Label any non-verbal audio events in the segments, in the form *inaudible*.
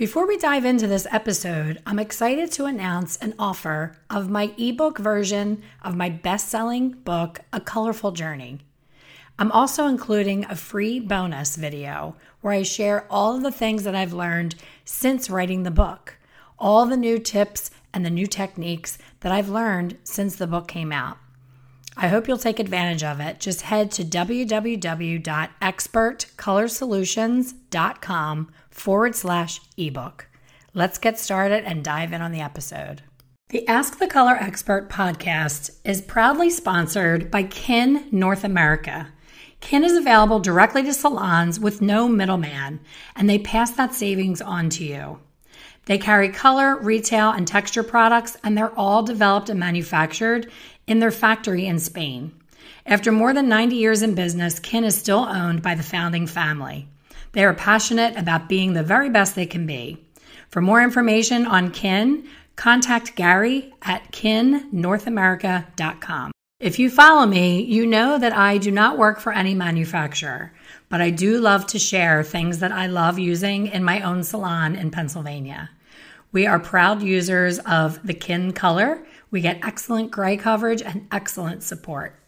Before we dive into this episode, I'm excited to announce an offer of my ebook version of my best selling book, A Colorful Journey. I'm also including a free bonus video where I share all of the things that I've learned since writing the book, all the new tips and the new techniques that I've learned since the book came out. I hope you'll take advantage of it. Just head to www.expertcolorsolutions.com forward slash ebook. Let's get started and dive in on the episode. The Ask the Color Expert podcast is proudly sponsored by Kin North America. Kin is available directly to salons with no middleman, and they pass that savings on to you. They carry color, retail, and texture products, and they're all developed and manufactured in their factory in Spain. After more than 90 years in business, Kin is still owned by the founding family. They are passionate about being the very best they can be. For more information on Kin, contact Gary at kinnorthamerica.com. If you follow me, you know that I do not work for any manufacturer, but I do love to share things that I love using in my own salon in Pennsylvania. We are proud users of the Kin color. We get excellent gray coverage and excellent support.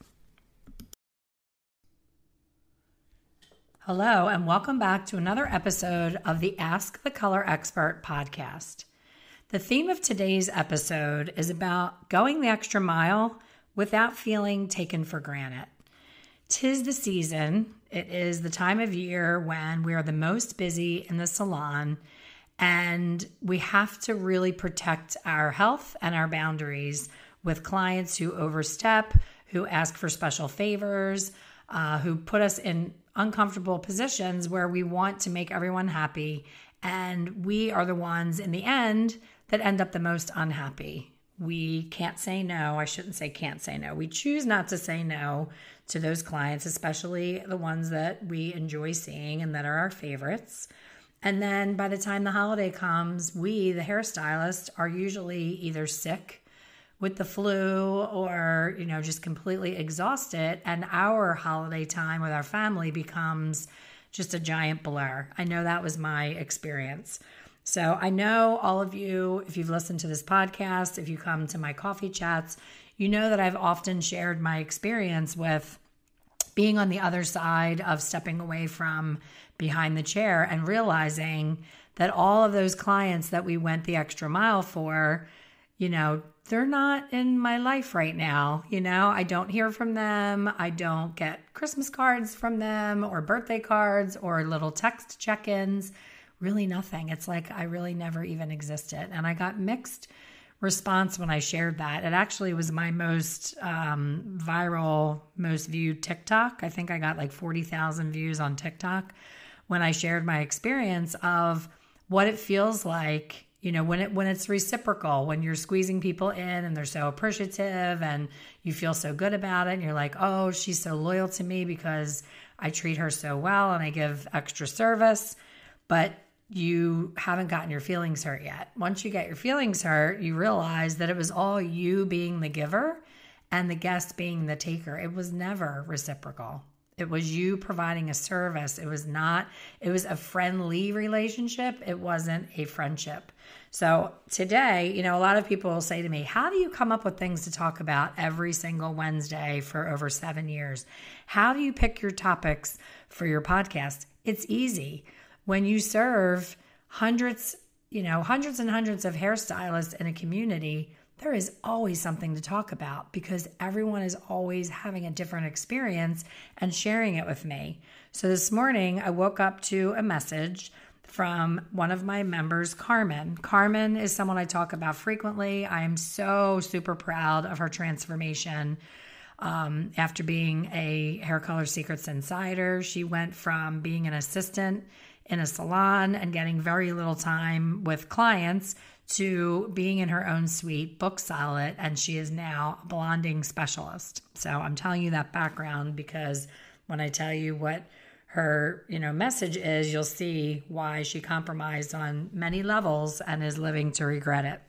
Hello, and welcome back to another episode of the Ask the Color Expert podcast. The theme of today's episode is about going the extra mile without feeling taken for granted. Tis the season, it is the time of year when we are the most busy in the salon and we have to really protect our health and our boundaries with clients who overstep, who ask for special favors, uh, who put us in uncomfortable positions where we want to make everyone happy. And we are the ones in the end that end up the most unhappy. We can't say no. I shouldn't say can't say no. We choose not to say no to those clients, especially the ones that we enjoy seeing and that are our favorites. And then by the time the holiday comes, we, the hairstylists, are usually either sick with the flu or, you know, just completely exhausted. And our holiday time with our family becomes just a giant blur. I know that was my experience. So I know all of you, if you've listened to this podcast, if you come to my coffee chats, you know that I've often shared my experience with being on the other side of stepping away from behind the chair and realizing that all of those clients that we went the extra mile for, you know, they're not in my life right now. You know, I don't hear from them. I don't get Christmas cards from them or birthday cards or little text check ins. Really nothing. It's like I really never even existed. And I got mixed response when I shared that. It actually was my most um, viral, most viewed TikTok. I think I got like 40,000 views on TikTok when I shared my experience of what it feels like you know when it when it's reciprocal when you're squeezing people in and they're so appreciative and you feel so good about it and you're like oh she's so loyal to me because i treat her so well and i give extra service but you haven't gotten your feelings hurt yet. Once you get your feelings hurt, you realize that it was all you being the giver and the guest being the taker. It was never reciprocal. It was you providing a service. It was not, it was a friendly relationship. It wasn't a friendship. So today, you know, a lot of people will say to me, How do you come up with things to talk about every single Wednesday for over seven years? How do you pick your topics for your podcast? It's easy when you serve hundreds, you know, hundreds and hundreds of hairstylists in a community, there is always something to talk about because everyone is always having a different experience and sharing it with me. So this morning, I woke up to a message from one of my members, Carmen. Carmen is someone I talk about frequently. I am so super proud of her transformation. Um, after being a Hair Color Secrets insider, she went from being an assistant in a salon and getting very little time with clients to being in her own suite, book solid, and she is now a blonding specialist. So I'm telling you that background because when I tell you what her, you know, message is, you'll see why she compromised on many levels and is living to regret it.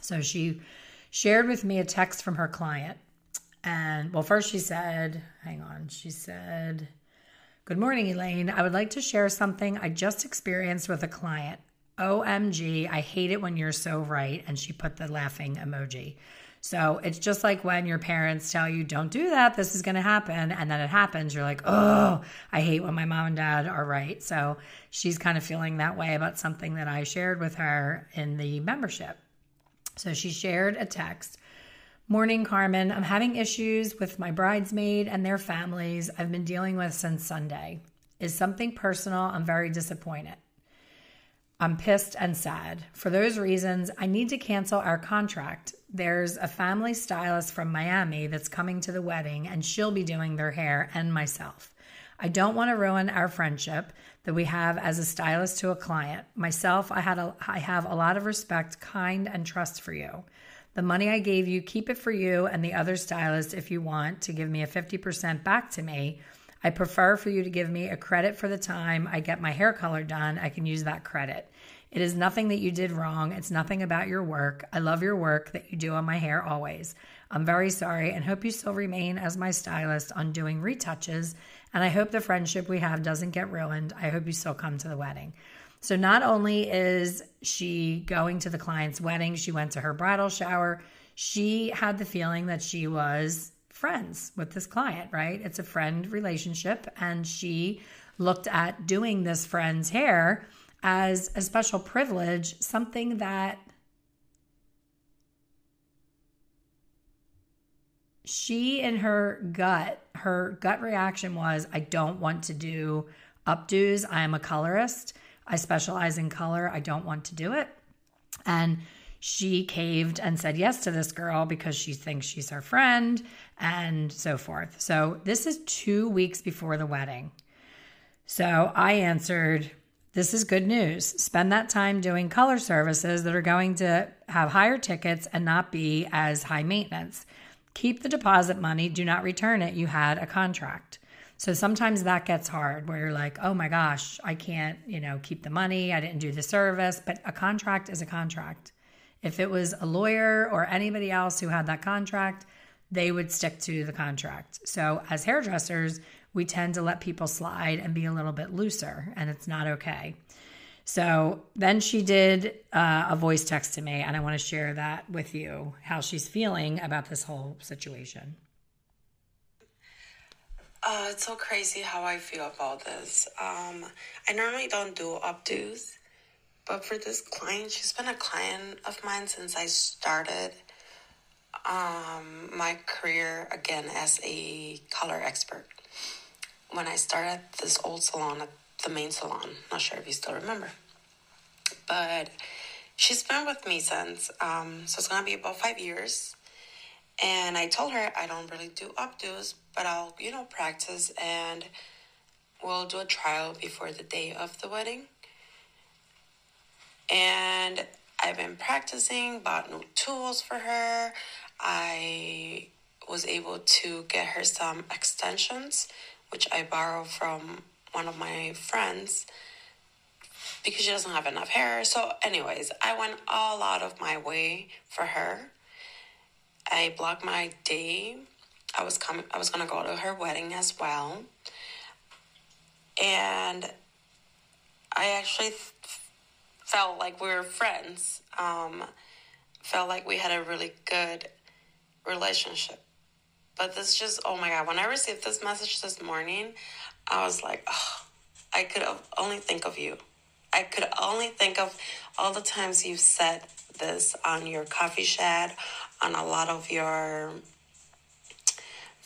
So she shared with me a text from her client. And well, first she said, hang on, she said, Good morning, Elaine. I would like to share something I just experienced with a client. OMG, I hate it when you're so right. And she put the laughing emoji. So it's just like when your parents tell you, don't do that, this is going to happen. And then it happens. You're like, oh, I hate when my mom and dad are right. So she's kind of feeling that way about something that I shared with her in the membership. So she shared a text. Morning, Carmen. I'm having issues with my bridesmaid and their families I've been dealing with since Sunday. Is something personal? I'm very disappointed. I'm pissed and sad. For those reasons, I need to cancel our contract. There's a family stylist from Miami that's coming to the wedding, and she'll be doing their hair and myself. I don't want to ruin our friendship that we have as a stylist to a client. Myself, I had a, I have a lot of respect, kind, and trust for you. The money I gave you, keep it for you and the other stylist if you want to give me a 50% back to me I prefer for you to give me a credit for the time I get my hair color done. I can use that credit. It is nothing that you did wrong. It's nothing about your work. I love your work that you do on my hair always. I'm very sorry and hope you still remain as my stylist on doing retouches. And I hope the friendship we have doesn't get ruined. I hope you still come to the wedding. So, not only is she going to the client's wedding, she went to her bridal shower. She had the feeling that she was friends with this client, right? It's a friend relationship. And she looked at doing this friend's hair as a special privilege, something that she in her gut, her gut reaction was, I don't want to do updos. I am a colorist. I specialize in color. I don't want to do it. And she caved and said yes to this girl because she thinks she's her friend and so forth. So this is two weeks before the wedding. So I answered, This is good news. Spend that time doing color services that are going to have higher tickets and not be as high maintenance. Keep the deposit money, do not return it. You had a contract. So sometimes that gets hard where you're like, oh my gosh, I can't, you know, keep the money. I didn't do the service. But a contract is a contract. If it was a lawyer or anybody else who had that contract, they would stick to the contract. So, as hairdressers, we tend to let people slide and be a little bit looser, and it's not okay. So then she did uh, a voice text to me, and I want to share that with you how she's feeling about this whole situation. Uh, it's so crazy how I feel about this. Um, I normally don't do updos, but for this client, she's been a client of mine since I started um, my career again as a color expert. When I started this old salon the main salon, not sure if you still remember, but she's been with me since, um, so it's gonna be about five years. And I told her I don't really do updos, but I'll, you know, practice and we'll do a trial before the day of the wedding. And I've been practicing, bought new tools for her. I was able to get her some extensions, which I borrowed from one of my friends because she doesn't have enough hair. So, anyways, I went all out of my way for her. I blocked my day. I was coming. I was gonna go to her wedding as well, and I actually felt like we were friends. Um, felt like we had a really good relationship. But this just, oh my God, when I received this message this morning, I was like, oh, I could only think of you. I could only think of all the times you've said this on your coffee chat, on a lot of your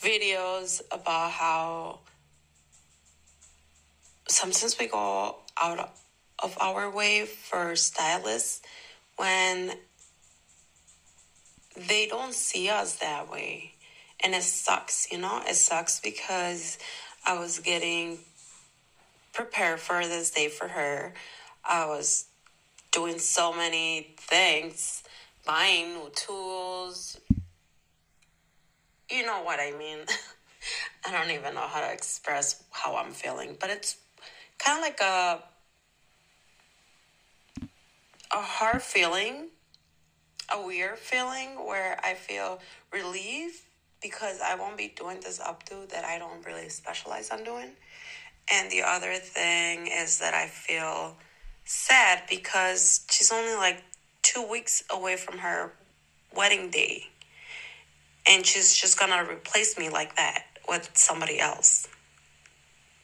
videos about how sometimes we go out of our way for stylists when they don't see us that way. And it sucks, you know? It sucks because I was getting prepared for this day for her. I was doing so many things, buying new tools. You know what I mean? *laughs* I don't even know how to express how I'm feeling, but it's kind of like a a hard feeling, a weird feeling where I feel relief because I won't be doing this updo that I don't really specialize on doing. And the other thing is that I feel sad because she's only like two weeks away from her wedding day. And she's just gonna replace me like that with somebody else.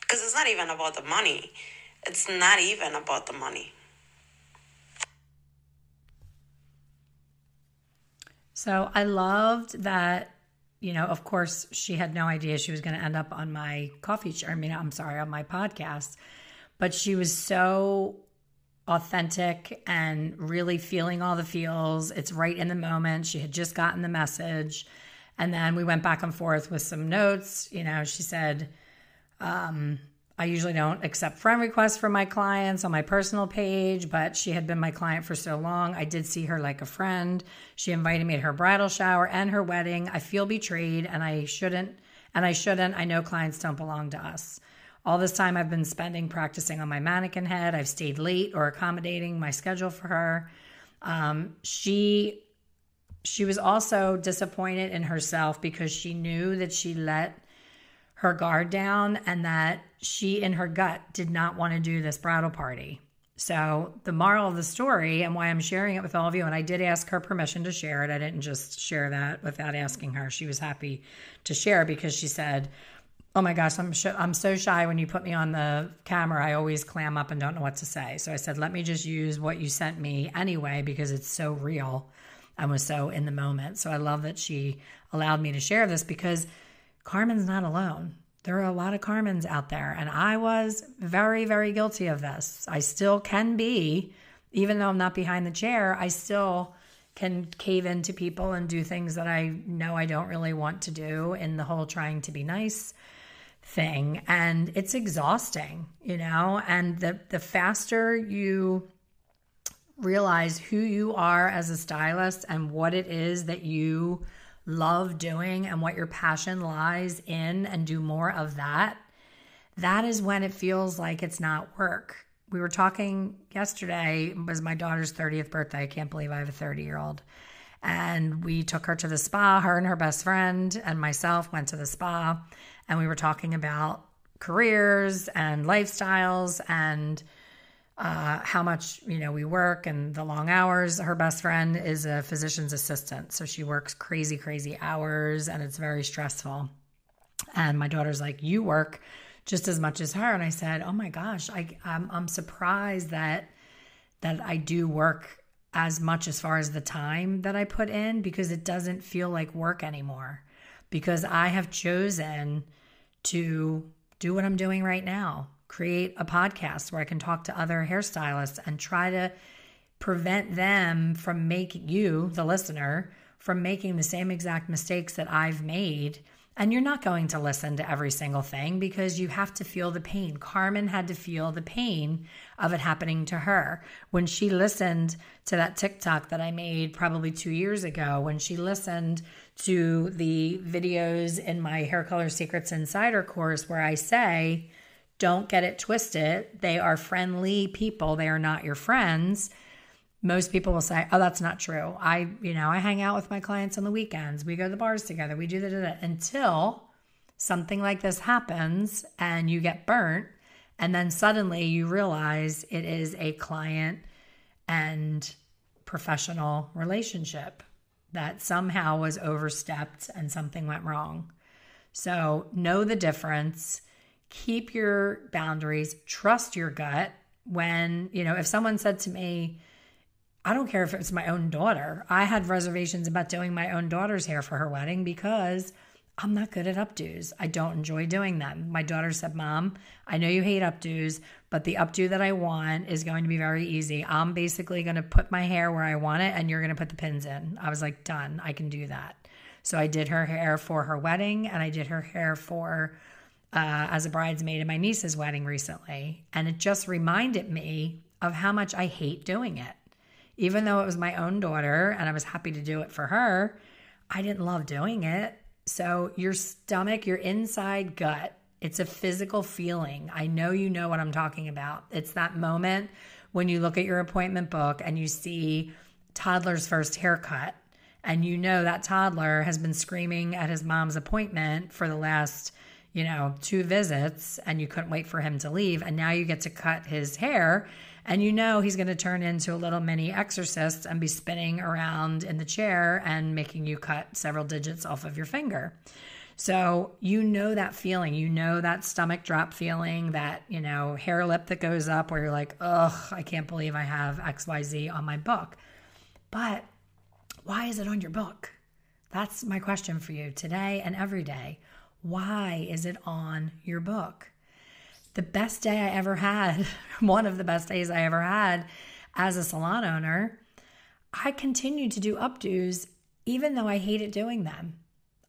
Because it's not even about the money. It's not even about the money. So I loved that, you know, of course, she had no idea she was going to end up on my coffee show. I mean, I'm sorry, on my podcast, but she was so authentic and really feeling all the feels. It's right in the moment. She had just gotten the message. And then we went back and forth with some notes. You know, she said, um, I usually don't accept friend requests from my clients on my personal page, but she had been my client for so long. I did see her like a friend. She invited me to her bridal shower and her wedding. I feel betrayed and I shouldn't, and I shouldn't. I know clients don't belong to us. All this time I've been spending practicing on my mannequin head. I've stayed late or accommodating my schedule for her. Um, she she was also disappointed in herself because she knew that she let her guard down and that she, in her gut, did not want to do this bridal party. So, the moral of the story and why I'm sharing it with all of you, and I did ask her permission to share it. I didn't just share that without asking her. She was happy to share because she said, Oh my gosh, I'm, sh- I'm so shy when you put me on the camera. I always clam up and don't know what to say. So I said, Let me just use what you sent me anyway because it's so real and was so in the moment. So I love that she allowed me to share this because Carmen's not alone. There are a lot of Carmens out there, and I was very, very guilty of this. I still can be, even though I'm not behind the chair, I still can cave into people and do things that I know I don't really want to do in the whole trying to be nice thing. And it's exhausting, you know, and the, the faster you realize who you are as a stylist and what it is that you love doing and what your passion lies in and do more of that, that is when it feels like it's not work. We were talking yesterday, was my daughter's 30th birthday. I can't believe I have a 30 year old. And we took her to the spa, her and her best friend and myself went to the spa, and we were talking about careers and lifestyles and uh, how much you know we work and the long hours. Her best friend is a physician's assistant, so she works crazy, crazy hours, and it's very stressful. And my daughter's like, "You work just as much as her," and I said, "Oh my gosh, I I'm, I'm surprised that that I do work." as much as far as the time that I put in because it doesn't feel like work anymore because I have chosen to do what I'm doing right now create a podcast where I can talk to other hairstylists and try to prevent them from making you, the listener, from making the same exact mistakes that I've made. And you're not going to listen to every single thing because you have to feel the pain. Carmen had to feel the pain of it happening to her. When she listened to that TikTok that I made probably two years ago, when she listened to the videos in my Hair Color Secrets Insider course where I say, don't get it twisted. They are friendly people. They are not your friends. Most people will say, "Oh, that's not true." I, you know, I hang out with my clients on the weekends. We go to the bars together. We do that until something like this happens and you get burnt and then suddenly you realize it is a client and professional relationship that somehow was overstepped and something went wrong. So, know the difference keep your boundaries, trust your gut. When, you know, if someone said to me, I don't care if it's my own daughter, I had reservations about doing my own daughter's hair for her wedding because I'm not good at updos. I don't enjoy doing them. My daughter said, Mom, I know you hate updos, but the updo that I want is going to be very easy. I'm basically going to put my hair where I want it and you're going to put the pins in. I was like, Done. I can do that. So I did her hair for her wedding and I did her hair for uh, as a bridesmaid at my niece's wedding recently. And it just reminded me of how much I hate doing it. Even though it was my own daughter and I was happy to do it for her, I didn't love doing it. So, your stomach, your inside gut, it's a physical feeling. I know you know what I'm talking about. It's that moment when you look at your appointment book and you see toddler's first haircut, and you know that toddler has been screaming at his mom's appointment for the last you know, two visits and you couldn't wait for him to leave. And now you get to cut his hair And you know he's going to turn into a little mini exorcist and be spinning around in the chair and making you cut several digits off of your finger. So you know that feeling, you know that stomach drop feeling, that, you know, hair lip that goes up where you're like, ugh, I can't believe I have XYZ on my book. But why is it on your book? That's my question for you today and every day. Why is it on your book? The best day I ever had, *laughs* one of the best days I ever had as a salon owner, I continued to do updos even though I hated doing them.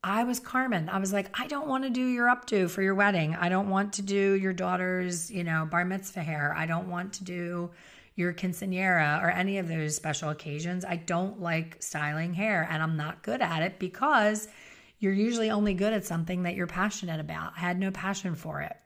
I was Carmen. I was like, I don't want to do your updo for your wedding. I don't want to do your daughter's, you know, bar mitzvah hair. I don't want to do your quinceanera or any of those special occasions. I don't like styling hair and I'm not good at it because you're usually only good at something that you're passionate about. I had no passion for it,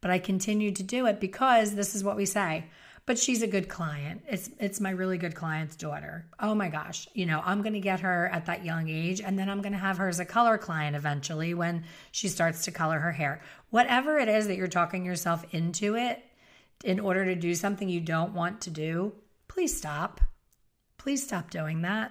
but I continued to do it because this is what we say but she's a good client. It's it's my really good client's daughter. Oh my gosh, you know, I'm going to get her at that young age and then I'm going to have her as a color client eventually when she starts to color her hair. Whatever it is that you're talking yourself into it in order to do something you don't want to do, please stop. Please stop doing that.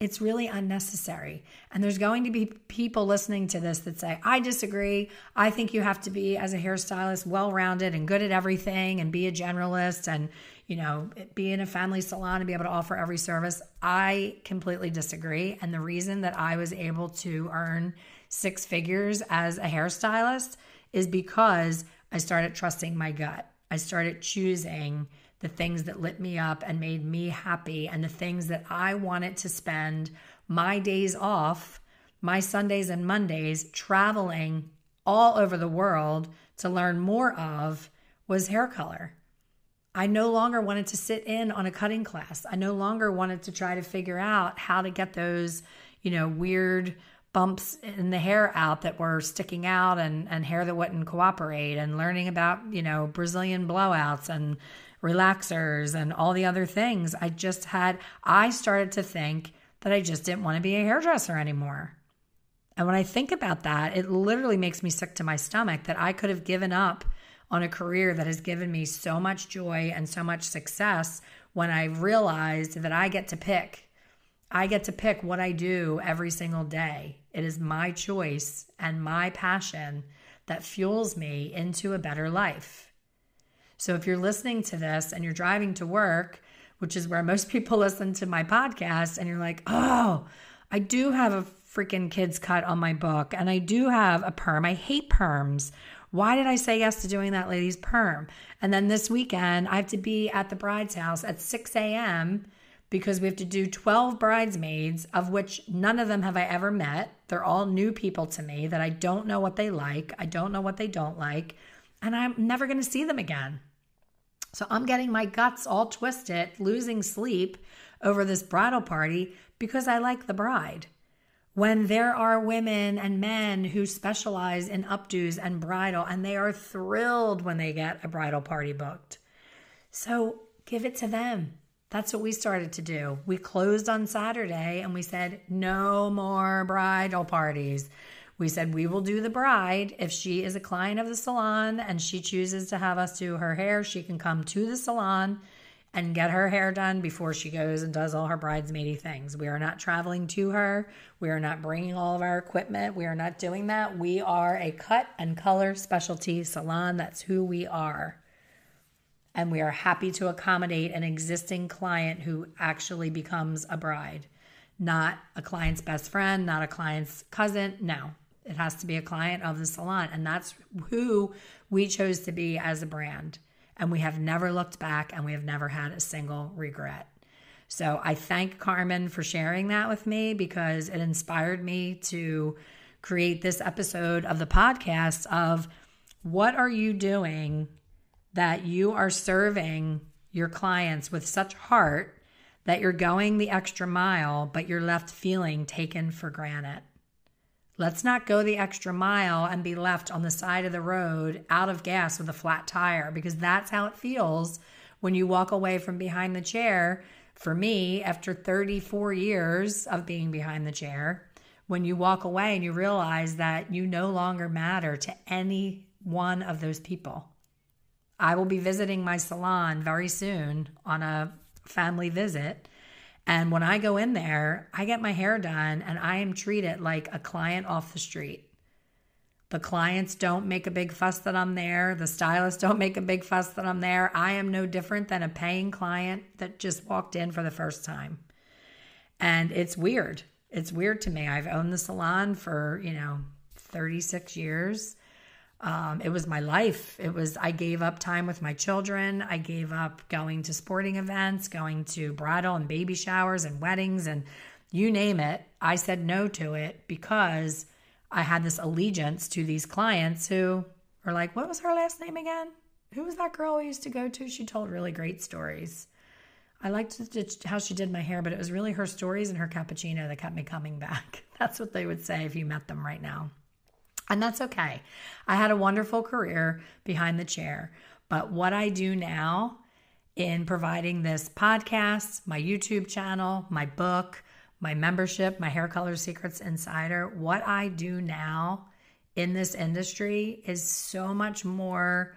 It's really unnecessary. And there's going to be people listening to this that say, I disagree. I think you have to be, as a hairstylist, well rounded and good at everything and be a generalist and, you know, be in a family salon and be able to offer every service. I completely disagree. And the reason that I was able to earn six figures as a hairstylist is because I started trusting my gut. I started choosing the things that lit me up and made me happy, and the things that I wanted to spend my days off, my Sundays and Mondays, traveling all over the world to learn more of was hair color. I no longer wanted to sit in on a cutting class. I no longer wanted to try to figure out how to get those, you know, weird bumps in the hair out that were sticking out and, and hair that wouldn't cooperate and learning about, you know, Brazilian blowouts and relaxers and all the other things. I just had, I started to think that I just didn't want to be a hairdresser anymore. And when I think about that, it literally makes me sick to my stomach that I could have given up on a career that has given me so much joy and so much success when I realized that I get to pick. I get to pick what I do every single day. It is my choice and my passion that fuels me into a better life. So if you're listening to this and you're driving to work, which is where most *laughs* people listen to my podcast, and you're like, oh, I do have a freaking kids cut on my book and I do have a perm. I hate perms. Why did I say yes to doing that lady's perm? And then this weekend, I have to be at the bride's house at 6 a.m. because we have to do 12 bridesmaids, of which none of them have I ever met. They're all new people to me that I don't know what they like. I don't know what they don't like and I'm never going to see them again. So I'm getting my guts all twisted, losing sleep over this bridal party because I like the bride. When there are women and men who specialize in updos and bridal, and they are thrilled when they get a bridal party booked. So give it to them. That's what we started to do. We closed on Saturday and we said, no more bridal parties. We said we will do the bride. If she is a client of the salon and she chooses to have us do her hair, she can come to the salon and get her hair done before she goes and does all her bridesmaidy things. We are not traveling to her. We are not bringing all of our equipment. We are not doing that. We are a cut and color specialty salon. That's who we are. And we are happy to accommodate an existing client who actually becomes a bride, not a client's best friend, not a client's cousin. No, it has to be a client of the salon. And that's who we chose to be as a brand. And we have never looked back and we have never had a single regret. So I thank Carmen for sharing that with me because it inspired me to create this episode of the podcast of what are you doing that you are serving your clients with such heart that you're going the extra mile, but you're left feeling taken for granted. Let's not go the extra mile and be left on the side of the road out of gas with a flat tire because that's how it feels when you walk away from behind the chair. For me, after 34 years of being behind the chair, when you walk away and you realize that you no longer matter to any one of those people. I will be visiting my salon very soon on a family visit. And when I go in there, I get my hair done and I am treated like a client off the street. The clients don't make a big fuss that I'm there. The stylists don't make a big fuss that I'm there. I am no different than a paying client that just walked in for the first time. And it's weird. It's weird to me. I've owned the salon for, you know, 36 years. Um, it was my life. It was, I gave up time with my children. I gave up going to sporting events, going to bridal and baby showers and weddings and you name it. I said no to it because I had this allegiance to these clients who are like, what was her last name again? Who was that girl we used to go to? She told really great stories. I liked how she did my hair, but it was really her stories and her cappuccino that kept me coming back. *laughs* That's what they would say if you met them right now. And that's okay. I had a wonderful career behind the chair. But what I do now in providing this podcast, my YouTube channel, my book, my membership, my Hair Color Secrets Insider, what I do now in this industry is so much more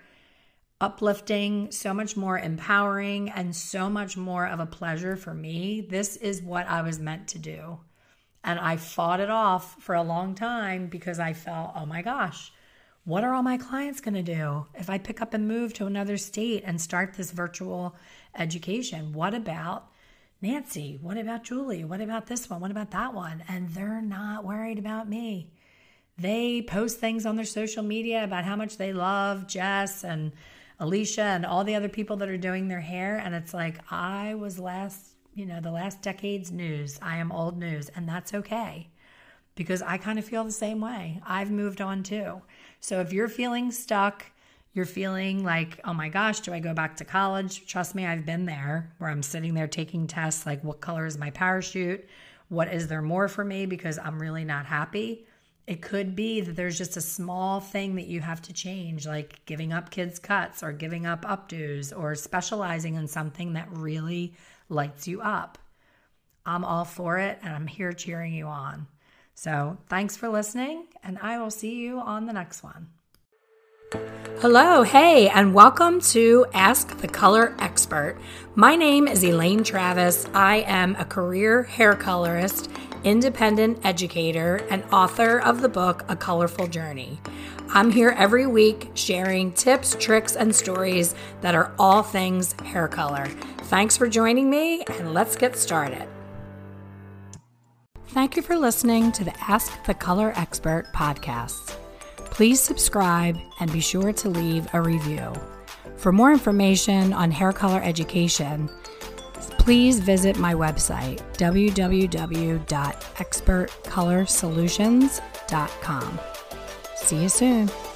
uplifting, so much more empowering, and so much more of a pleasure for me. This is what I was meant to do. And I fought it off for a long time because I felt, oh my gosh, what are all my clients going to do if I pick up and move to another state and start this virtual education? What about Nancy? What about Julie? What about this one? What about that one? And they're not worried about me. They post things on their social media about how much they love Jess and Alicia and all the other people that are doing their hair. And it's like, I was last you know, the last decade's news. I am old news, and that's okay because I kind of feel the same way. I've moved on too. So if you're feeling stuck, you're feeling like, oh my gosh, do I go back to college? Trust me, I've been there where I'm sitting there taking tests like, what color is my parachute? What is there more for me because I'm really not happy? It could be that there's just a small thing that you have to change, like giving up kids' cuts or giving up updos or specializing in something that really lights you up. I'm all for it and I'm here cheering you on. So thanks for listening, and I will see you on the next one. Hello, hey, and welcome to Ask the Color Expert. My name is Elaine Travis. I am a career hair colorist, independent educator, and author of the book A Colorful Journey. I'm here every week sharing tips, tricks, and stories that are all things hair color. Thanks for joining me, and let's get started. Thank you for listening to the Ask the Color Expert podcast. Please subscribe and be sure to leave a review. For more information on hair color education, please visit my website, www.expertcolorsolutions.com. See you soon.